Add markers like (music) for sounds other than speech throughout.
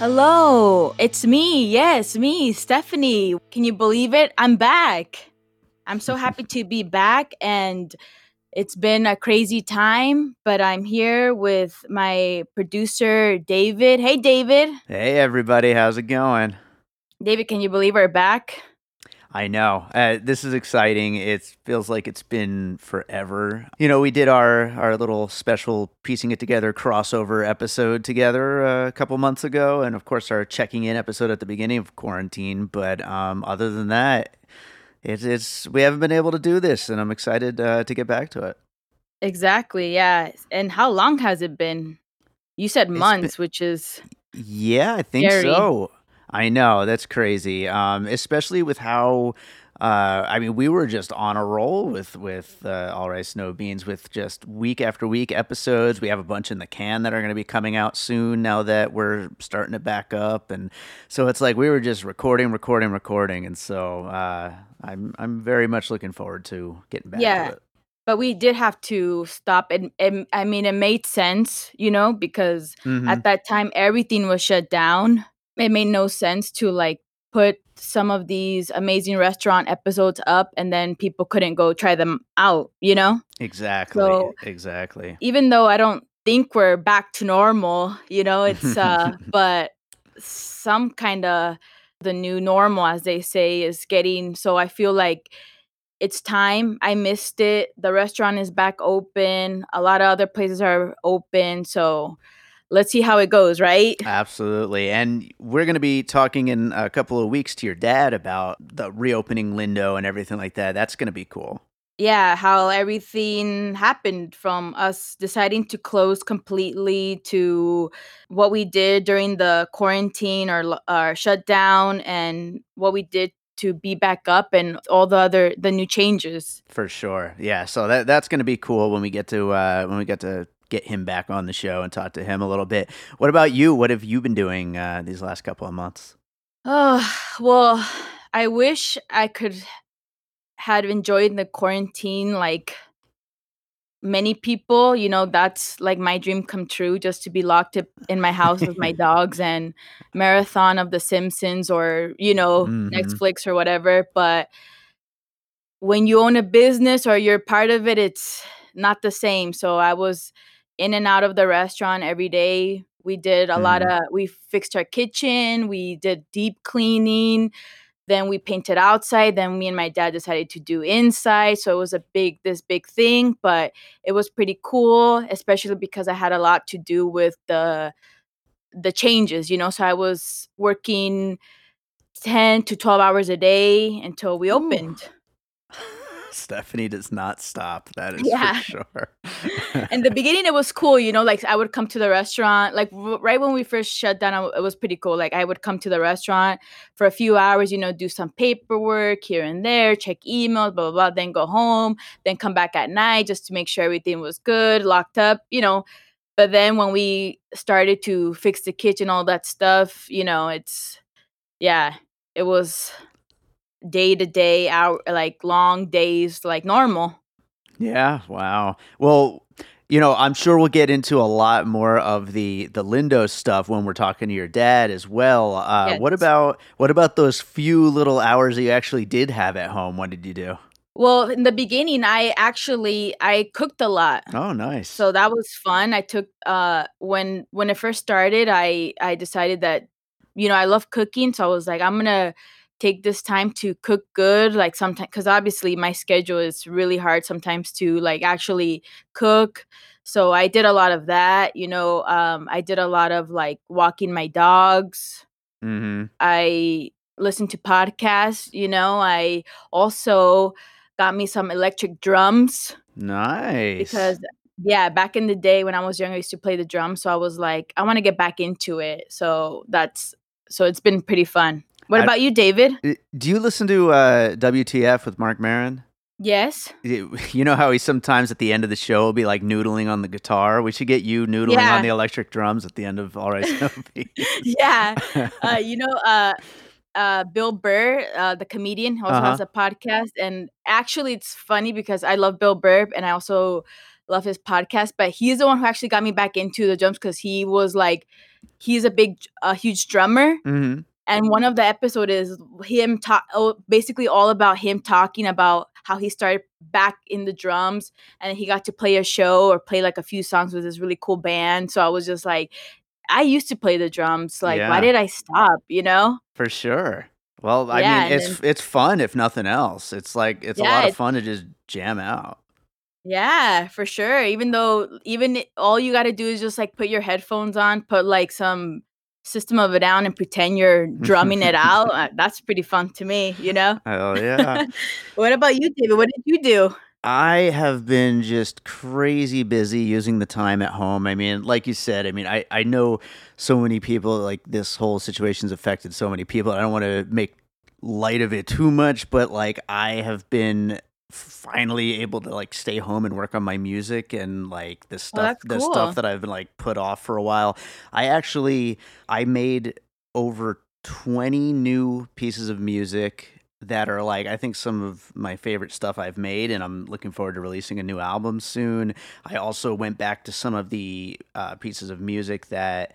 Hello, it's me. Yes, me, Stephanie. Can you believe it? I'm back. I'm so (laughs) happy to be back and it's been a crazy time, but I'm here with my producer, David. Hey, David. Hey, everybody. How's it going? David, can you believe we're back? I know. Uh, this is exciting. It feels like it's been forever. You know, we did our our little special piecing it together crossover episode together uh, a couple months ago, and of course our checking in episode at the beginning of quarantine. But um, other than that, it's it's we haven't been able to do this, and I'm excited uh, to get back to it. Exactly. Yeah. And how long has it been? You said months, which is Yeah, I think scary. so. I know, that's crazy. Um, especially with how uh, I mean, we were just on a roll with with uh, All Rice No Beans with just week after week episodes. We have a bunch in the can that are going to be coming out soon now that we're starting to back up, and so it's like we were just recording, recording, recording, and so uh, I'm I'm very much looking forward to getting back to Yeah. it. But we did have to stop and, and I mean it made sense, you know, because hmm at that time everything was shut down. It made no sense to like put some of these amazing restaurant episodes up and then people couldn't go try them out, you know? Exactly, So exactly. even though I don't think we're back to normal, you know, it's uh (laughs) but some kind of the new normal as they say is getting so I feel like it's time. I missed it. The restaurant is back open. A lot of other places are open, so let's see how it goes, right? Absolutely. And we're going to be talking in a couple of weeks to your dad about the reopening Lindo and everything like that. That's going to be cool. Yeah, how everything happened from us deciding to close completely to what we did during the quarantine or or shutdown and what we did to be back up and all the other the new changes. For sure. Yeah. So that that's going to be cool when we get to uh when we get to get him back on the show and talk to him a little bit. What about you? What have you been doing uh these last couple of months? Oh, well, I wish I could had enjoyed the quarantine like many people you know that's like my dream come true just to be locked up in my house with my (laughs) dogs and marathon of the simpsons or you know mhm. netflix or whatever but when you own a business or you're part of it it's not the same so i was in and out of the restaurant every day we did a lot Mhm. of we fixed our kitchen we did deep cleaning then we painted outside. Then me and my dad decided to do inside. So it was a big, this big thing, but it was pretty cool, especially because I had a lot to do with the the changes, you know. So I was working 10 to 12 hours a day until we Ooh. Stephanie does not stop. That is for Yeah. sure. (laughs) In the beginning, it was cool, you know, like I would come to the restaurant, like w- right when we first shut down, I it was pretty cool. Like I would come to the restaurant for a few hours, you know, do some paperwork here and there, check emails, blah, blah, blah, then go home, then come back at night just to make sure everything was good, locked up, you know. But then when we started to fix the kitchen, all that stuff, you know, it's, yeah, it was day to day, out like long days, like normal. Yeah, wow. Well, you know, I'm sure we'll get into a lot more of the the Lindo stuff when we're talking to your dad as well. Uh, what about what about those few little hours that you actually did have at home? What did you do? Well, in the beginning, I actually I cooked a lot. Oh, nice. So that was fun. I took uh when when it first started, I I decided that you know, I love cooking, so I was like I'm going to take this time to cook good like sometimes cuz obviously my schedule is really hard sometimes to like actually cook. So I did a lot of that, you know, um I did a lot of like walking my dogs. Mhm. I listened to podcasts, you know, I also got me some electric drums Nice. because yeah, back in the day when I was young, I used to play the drums, so I was like, I wanna get back into it. So that's so it's been pretty fun. What I, about you, David? do you listen to uh, WTF with Marc Maron? Yes? You know how he sometimes at the end of the show will be like noodling on the guitar. We should get you noodling on the electric drums at the end of All Rice No Beans. Yeah. (laughs) Uh, you know, uh uh, Bill Burr, uh, the comedian, also has uh-huh. a podcast, and actually, it's funny because I love Bill Burr and I also love his podcast. But he's the one who actually got me back into the drums because he was like he's a big, a huge drummer. hmm And one of the episode is him talk, oh, basically all about him talking about how he started back in the drums and he got to play a show or play like a few songs with this really cool band. So I was just like, I used to play the drums. Like, why did I stop? You know? for sure. Well, I Yeah, mean, it's then it's fun if nothing else. It's like it's a lot yeah, of fun to just jam out. Yeah, for sure. Even though even all you got to do is just like put your headphones on, put like some System of a Down and pretend you're (laughs) drumming it out. uh, That's pretty fun to me, you know? Oh (laughs) yeah. What about you, David? What did you do? I have been just crazy busy using the time at home. I mean, like you said, I mean, I, I know so many people, like this whole situation's affected so many people. I don't want to make light of it too much, but like I have been finally able to like stay home and work on my music and like the stuff the stuff that I've been like put off for a while. I actually I made over 20 new pieces of music that are like I think some of my favorite stuff I've made, and I'm looking forward to releasing a new album soon. I also went back to some of the uh, pieces of music that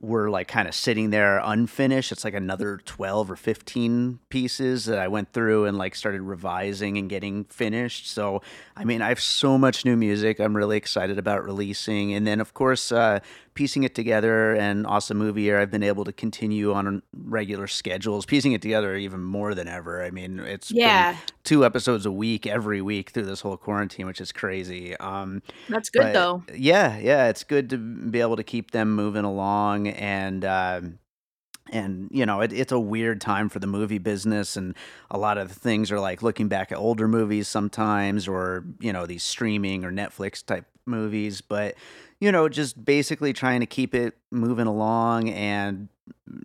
were like kind of sitting there unfinished. It's like another 12 or 15 pieces that I went through and like started revising and getting finished. So, I mean, I have so much new music I'm really excited about releasing. And then, of course, uh, piecing it together and awesome movie year, I've been able to continue on regular schedules, piecing it together even more than ever. I mean, it's Yeah, two episodes a week every week through this whole quarantine, which is crazy. Um, that's good though. yeah, yeah, it's good to be able to keep them moving along and um and you know it, it's a weird time for the movie business and a lot of the things are like looking back at older movies sometimes or you know these streaming or netflix type movies but you know just basically trying to keep it moving along and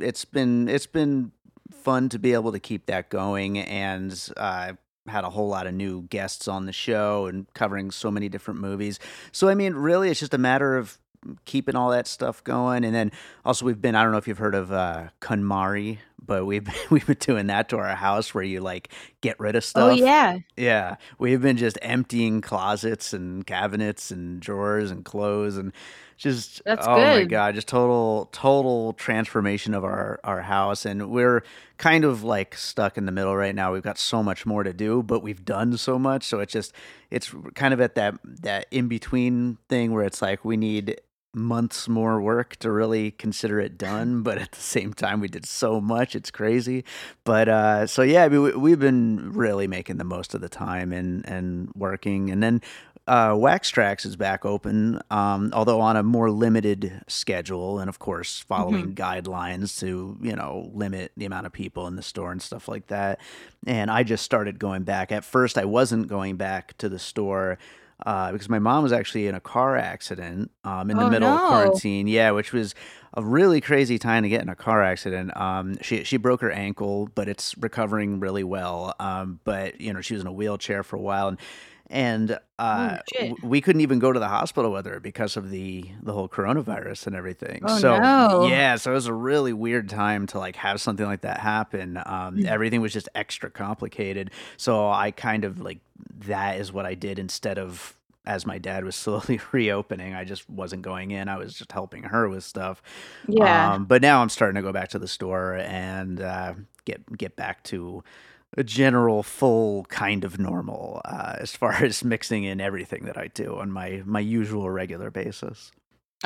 it's been it's been fun to be able to keep that going and uh had a whole lot of new guests on the show and covering so many different movies. So i mean really it's just a matter of keeping all that stuff going and then also, we've been, I don't know if you've heard of uh, KonMari, but we've (laughs) we've been doing that to our house where you like get rid of stuff. Oh yeah, Yeah, we've been just emptying closets and cabinets and drawers and clothes and just that's oh my good. god, just total total transformation of our our house and we're kind of like stuck in the middle right now. We've got so much more to do, but we've done so much, so it's just it's kind of at that that in between thing where it's like we need months more work to really consider it done (laughs) but at the same time we did so much it's crazy. But uh so yeah I mean, we, we've been really making the most of the time and and working. And then uh Wax Trax is back open um although on a more limited schedule and of course following guidelines to you know limit the amount of people in the store and stuff like that. And i just started going back. At first i wasn't going back to the store uh, because my mom was actually in a car accident um, in the Oh middle of no. quarantine. Yeah, which was a really crazy time to get in a car accident. Um, she she broke her ankle, but it's recovering really well. Um, but you know she was in a wheelchair for a while, and and Oh uh, w- we couldn't even go to the hospital with her because of the the whole coronavirus and everything. Oh So no. yeah, so it was a really weird time to like have something like that happen. Um, everything was just extra complicated. So I kind of like that is what I did instead of as my dad was (laughs) slowly reopening. I just wasn't going in. I was just helping her with stuff. Yeah. Um, but now I'm starting to go back to the store and uh, get get back to a general full kind of normal uh, as far (laughs) as mixing in everything that I do on my my usual regular basis.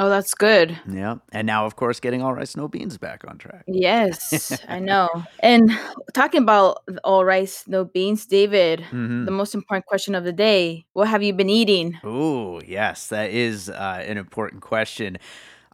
Oh, that's good. Yeah, and now of course getting all rice no beans back on track. Yes, (laughs) I know. And talking about all rice, no beans, David, hmm the most important question of the day. What have you been eating? Oh, yes, that is uh, an important question.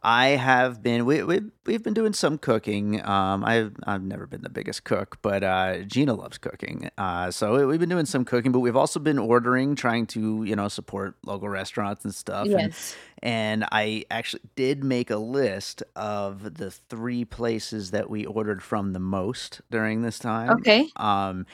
I have been we we we've been doing some cooking. Um, I've I've never been the biggest cook, but uh, Gina loves cooking. Uh, so we- we've been doing some cooking, but we've also been ordering, trying to you know support local restaurants and stuff. And Yes. and I actually did make a list of the three places that we ordered from the most during this time. Okay. Um,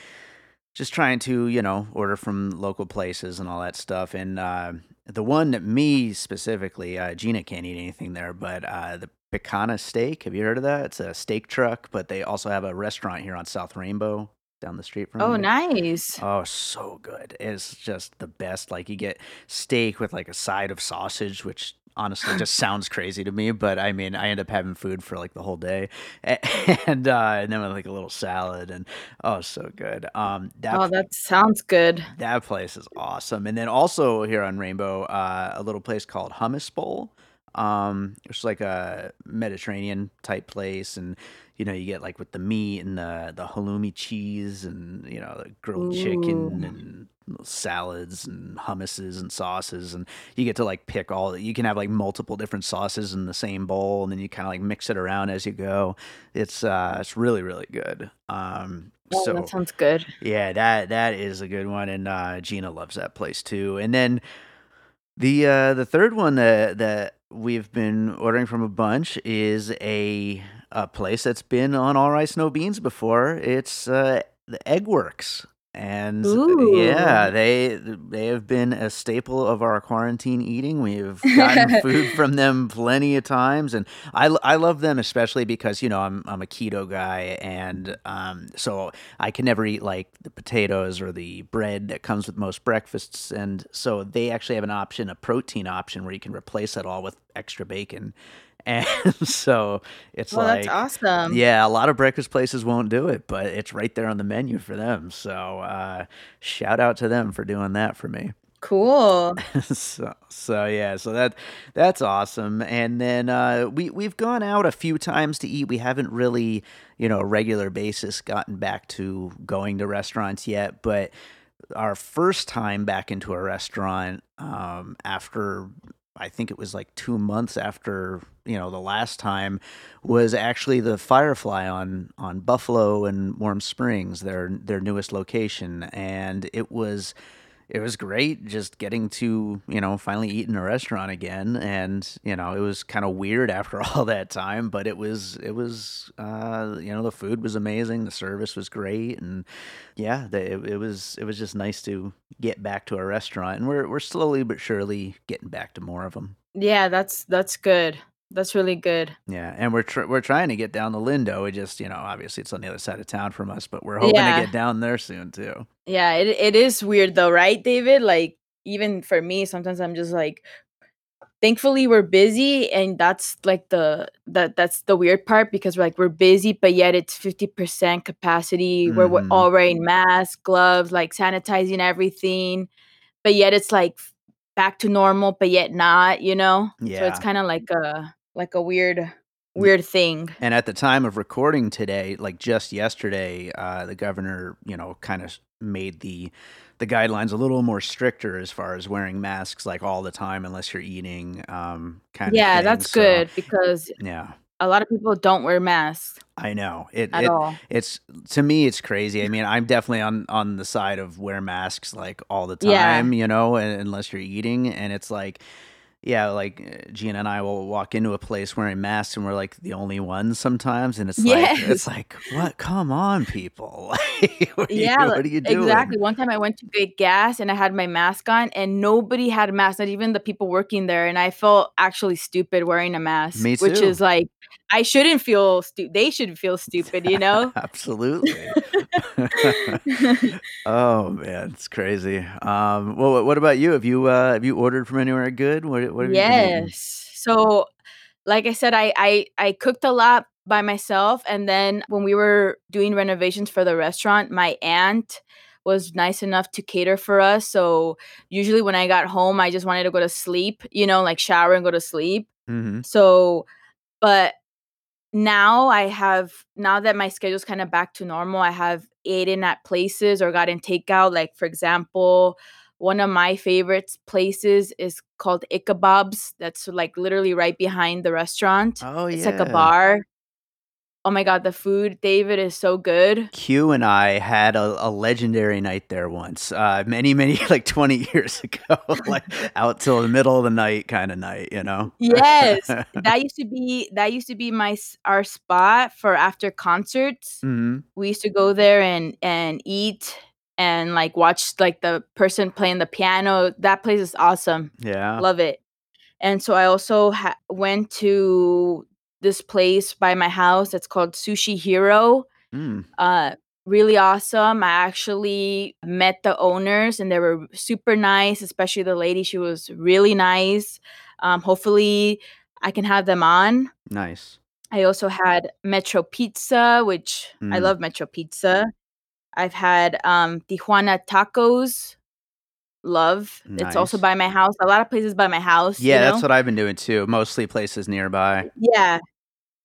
just trying to you know order from local places and all that stuff and uh, the one that me specifically uh, gina can't eat anything there but uh, the picana steak have you heard of that it's a steak truck but they also have a restaurant here on south rainbow down the street from Oh, nice. Oh, so good. It's just the best. Like you get steak with like a side of sausage, which honestly just (laughs) sounds crazy to me. But I mean, I end up having food for like the whole day, (laughs) and uh, and then with like a little salad, and oh, so good. Um, that Oh, that sounds good. that place is awesome. And then also here on Rainbow, uh, a little place called Hummus Bowl. Um, it's like a Mediterranean type place, and you know you get like with the meat and the the halloumi cheese, and you know the grilled chicken and salads and hummuses and sauces, and you get to like pick all. You can have like multiple different sauces in the same bowl, and then you kind of like mix it around as you go. It's uh, it's really really good. Um, Oh, that sounds good. yeah, that that is a good one, and uh, Gina loves that place too. And then the uh, the third one that that we've been ordering from a bunch is a a place that's been on All Rice No Beans before. It's uh, the Egg And yeah, they they have been a staple of our quarantine eating. We've gotten food (laughs) from them plenty of times, and I, I love them especially because you know I'm I'm a keto guy, and um, so I can never eat like the potatoes or the bread that comes with most breakfasts, and so they actually have an option, a protein option, where you can replace it all with extra bacon, and (laughs) so it's that's like, awesome. yeah, a lot of breakfast places won't do it, but it's right there on the menu for them. So uh, shout out to them for doing that for me. Cool. (laughs) so so yeah, so that that's awesome. And then uh, we we've gone out a few times to eat. We haven't really, you know, a regular basis gotten back to going to restaurants yet, but our first time back into a restaurant um, after I think it was like two months after you know the last time was actually the Firefly on on Buffalo and Warm Springs, their their newest location, and it was it was great just getting to you know finally eat in a restaurant again. And you know it was kind of weird after (laughs) all that time but it was it was uh you know the food was amazing the service was great. And yeah the, it, it was it was just nice to get back to a restaurant. And we're we're slowly but surely getting back to more of them Yeah, that's that's good. That's really good. yeah and we're tr- we're trying to get down to lindo it just you know obviously it's on the other side of town from us but we're hoping to get down there soon too Yeah, it it is weird though, right, David? Like even for me, sometimes I'm just like thankfully we're busy and that's like the that that's the weird part because we're like we're busy but yet it's 50% capacity. We're, we're hmm all wearing masks, gloves, like sanitizing everything, but yet it's like back to normal but yet not, you know? yeah. So it's kind of like a like a weird weird thing. And at the time of recording today, like just yesterday, uh, the governor, you know, kind of made the the guidelines a little more stricter as far as wearing masks like all the time unless you're eating, um, kind of Yeah, that's So good because yeah, a lot of people don't wear masks I know it. at It all. it's to me it's crazy. I (laughs) mean, I'm definitely on on the side of wear masks like all the Yeah. time, you know, and, unless you're eating, and it's like Yeah, like, uh, Gina and I will walk into a place wearing masks, and we're, like, the only ones sometimes, and it's like it's like, "What? Come on, people. (laughs) What are you Yeah, what are you exactly. One time I went to get gas and I had my mask on and nobody had a mask, not even the people working there, and I felt actually stupid wearing a mask, Me which is like, I shouldn't feel stupid. they should feel (laughs) stupid, you know? Absolutely. (laughs) Oh, man, it's crazy. Um, well, what about you? Have you, uh, have you ordered from anywhere good? What what have you? Yes. So, like I said, I I I cooked a lot by myself, and then when we were doing renovations for the restaurant, my aunt was nice enough to cater for us. So, usually when I got home, I just wanted to go to sleep, you know, like shower and go to sleep. Mhm. So, but now I have now that my schedule's kinda back to normal, I have eaten at places or gotten takeout, like, for example, one of my favorites places is called Ichabod's, that's, like, literally right behind the restaurant. Oh, It's like a bar. Oh my god, the food, David, is so good. Q and I had a a legendary night there once, uh, many, many (laughs) like, 20 years ago, (laughs) like, out till the middle of the night kinda night, you know? Yes, (laughs) that used to be that used to be my our spot for after concerts. Mhm. We used to go there and and eat and, like, watch, like, the person playing the piano. That place is awesome. Yeah. Love it. And so I also ha went to this place by my house that's called Sushi Hero. Mm. Uh really awesome. I actually met the owners and they were super nice, especially the lady. She was really nice. Um, hopefully, I can have them on. Nice. I also had Metro Pizza, which I Mm. love Metro Pizza. I've had um, Tijuana Tacos. Love. It's also by my house. A lot of places by my house. Yeah, you know? that's what I've been doing too. Mostly places nearby. Yeah.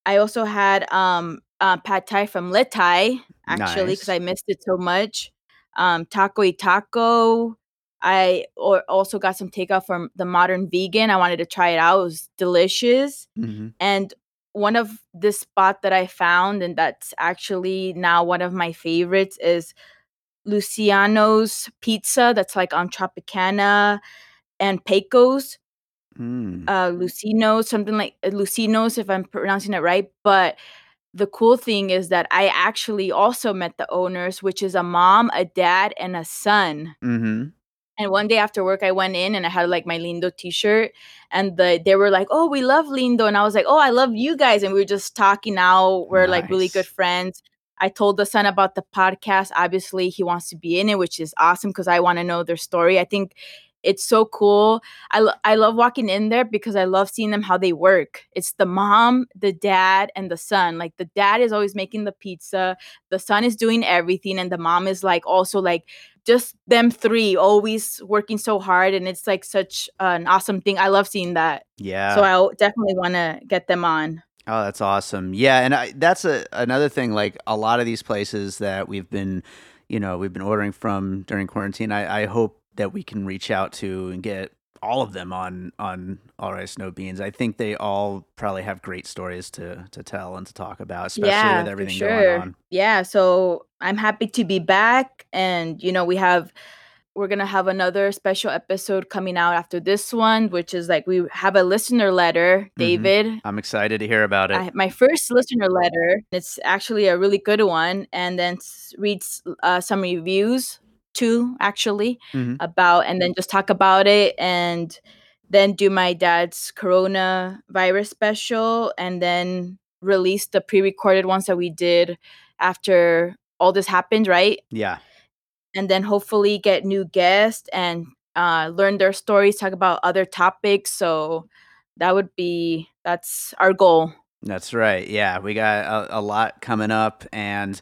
I also had um uh, pad thai from Lit Thai actually because Nice. I missed it so much. Um, taco y taco. I or also got some takeout from the Modern Vegan. I wanted to try it out. It was delicious. hmm And one of this spot that I found, and that's actually now one of my favorites, is Luciano's Pizza. That's like on Tropicana and Pecos Mm. uh Lucino, something like uh, Lucinos, if I'm pronouncing it right. But the cool thing is that I actually also met the owners, which is a mom, a dad, and a son. hmm And one day after work, I went in and I had like my Lindo T-shirt, and the they were like, "Oh, we love Lindo," and I was like, "Oh, I love you guys," and we were just talking. Now we're like really good friends. I told the son about the podcast. Obviously, he wants to be in it, which is awesome because I want to know their story. I think it's so cool. I lo- I love walking in there because I love seeing them how they work. It's the mom, the dad, and the son. Like the dad is always making the pizza, the son is doing everything, and the mom is like also like just them three always working so hard, and it's like such an awesome thing. I love seeing that. Yeah. So. I definitely want to get them on. Oh, that's awesome. Yeah, and I, that's a another thing. Like a lot of these places that we've been, you know, we've been ordering from during quarantine. I, I hope that we can reach out to and get all of them on on All Rice No Beans. I think they all probably have great stories to to tell and to talk about, especially Yeah, with everything going sure. on. Yeah, so I'm happy to be back and you know, we have we're going to have another special episode coming out after this one, which is like we have a listener letter, hmm David. I'm excited to hear about it. I, my first listener letter. It's actually a really good one and then reads uh, some reviews too actually hmm about and then just talk about it and then do my dad's coronavirus special and then release the pre-recorded ones that we did after all this happened right? Yeah, and then hopefully get new guests and uh, learn their stories talk about other topics. So that would be that's our goal. That's right. Yeah, we got a, a lot coming up, and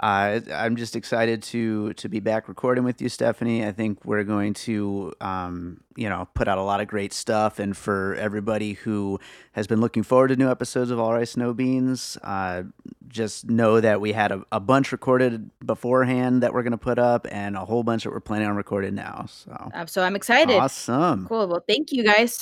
uh, I'm just excited to to be back recording with you, Stephanie. I think we're going to, um, you know, put out a lot of great stuff, and for everybody who has been looking forward to new episodes of All Rice No Beans, uh, just know that we had a, a bunch recorded beforehand that we're going to put up, and a whole bunch that we're planning on recording now. So uh, so i'm excited awesome! cool well thank you guys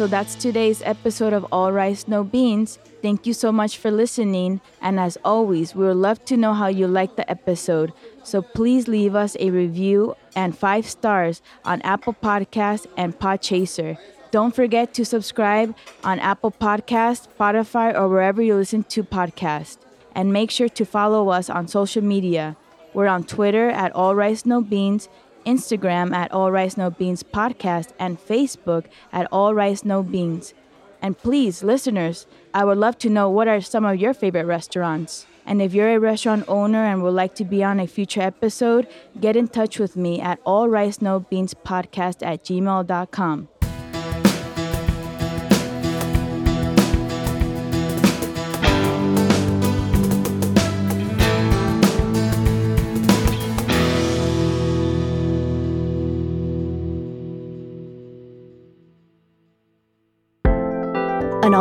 So that's today's episode of All Rice No Beans. Thank you so much for listening. And as always, we would love to know how you liked the episode. So please leave us a review and five stars on Apple Podcasts and Podchaser. Don't forget to subscribe on Apple Podcasts, Spotify, or wherever you listen to podcasts. And make sure to follow us on social media. We're on Twitter at All Rice No Beans, Instagram at All Rice No Beans Podcast, and Facebook at All Rice No Beans. And please, listeners, I would love to know what are some of your favorite restaurants. And if you're a restaurant owner and would like to be on a future episode, get in touch with me at All Rice No Beans Podcast at gmail.com.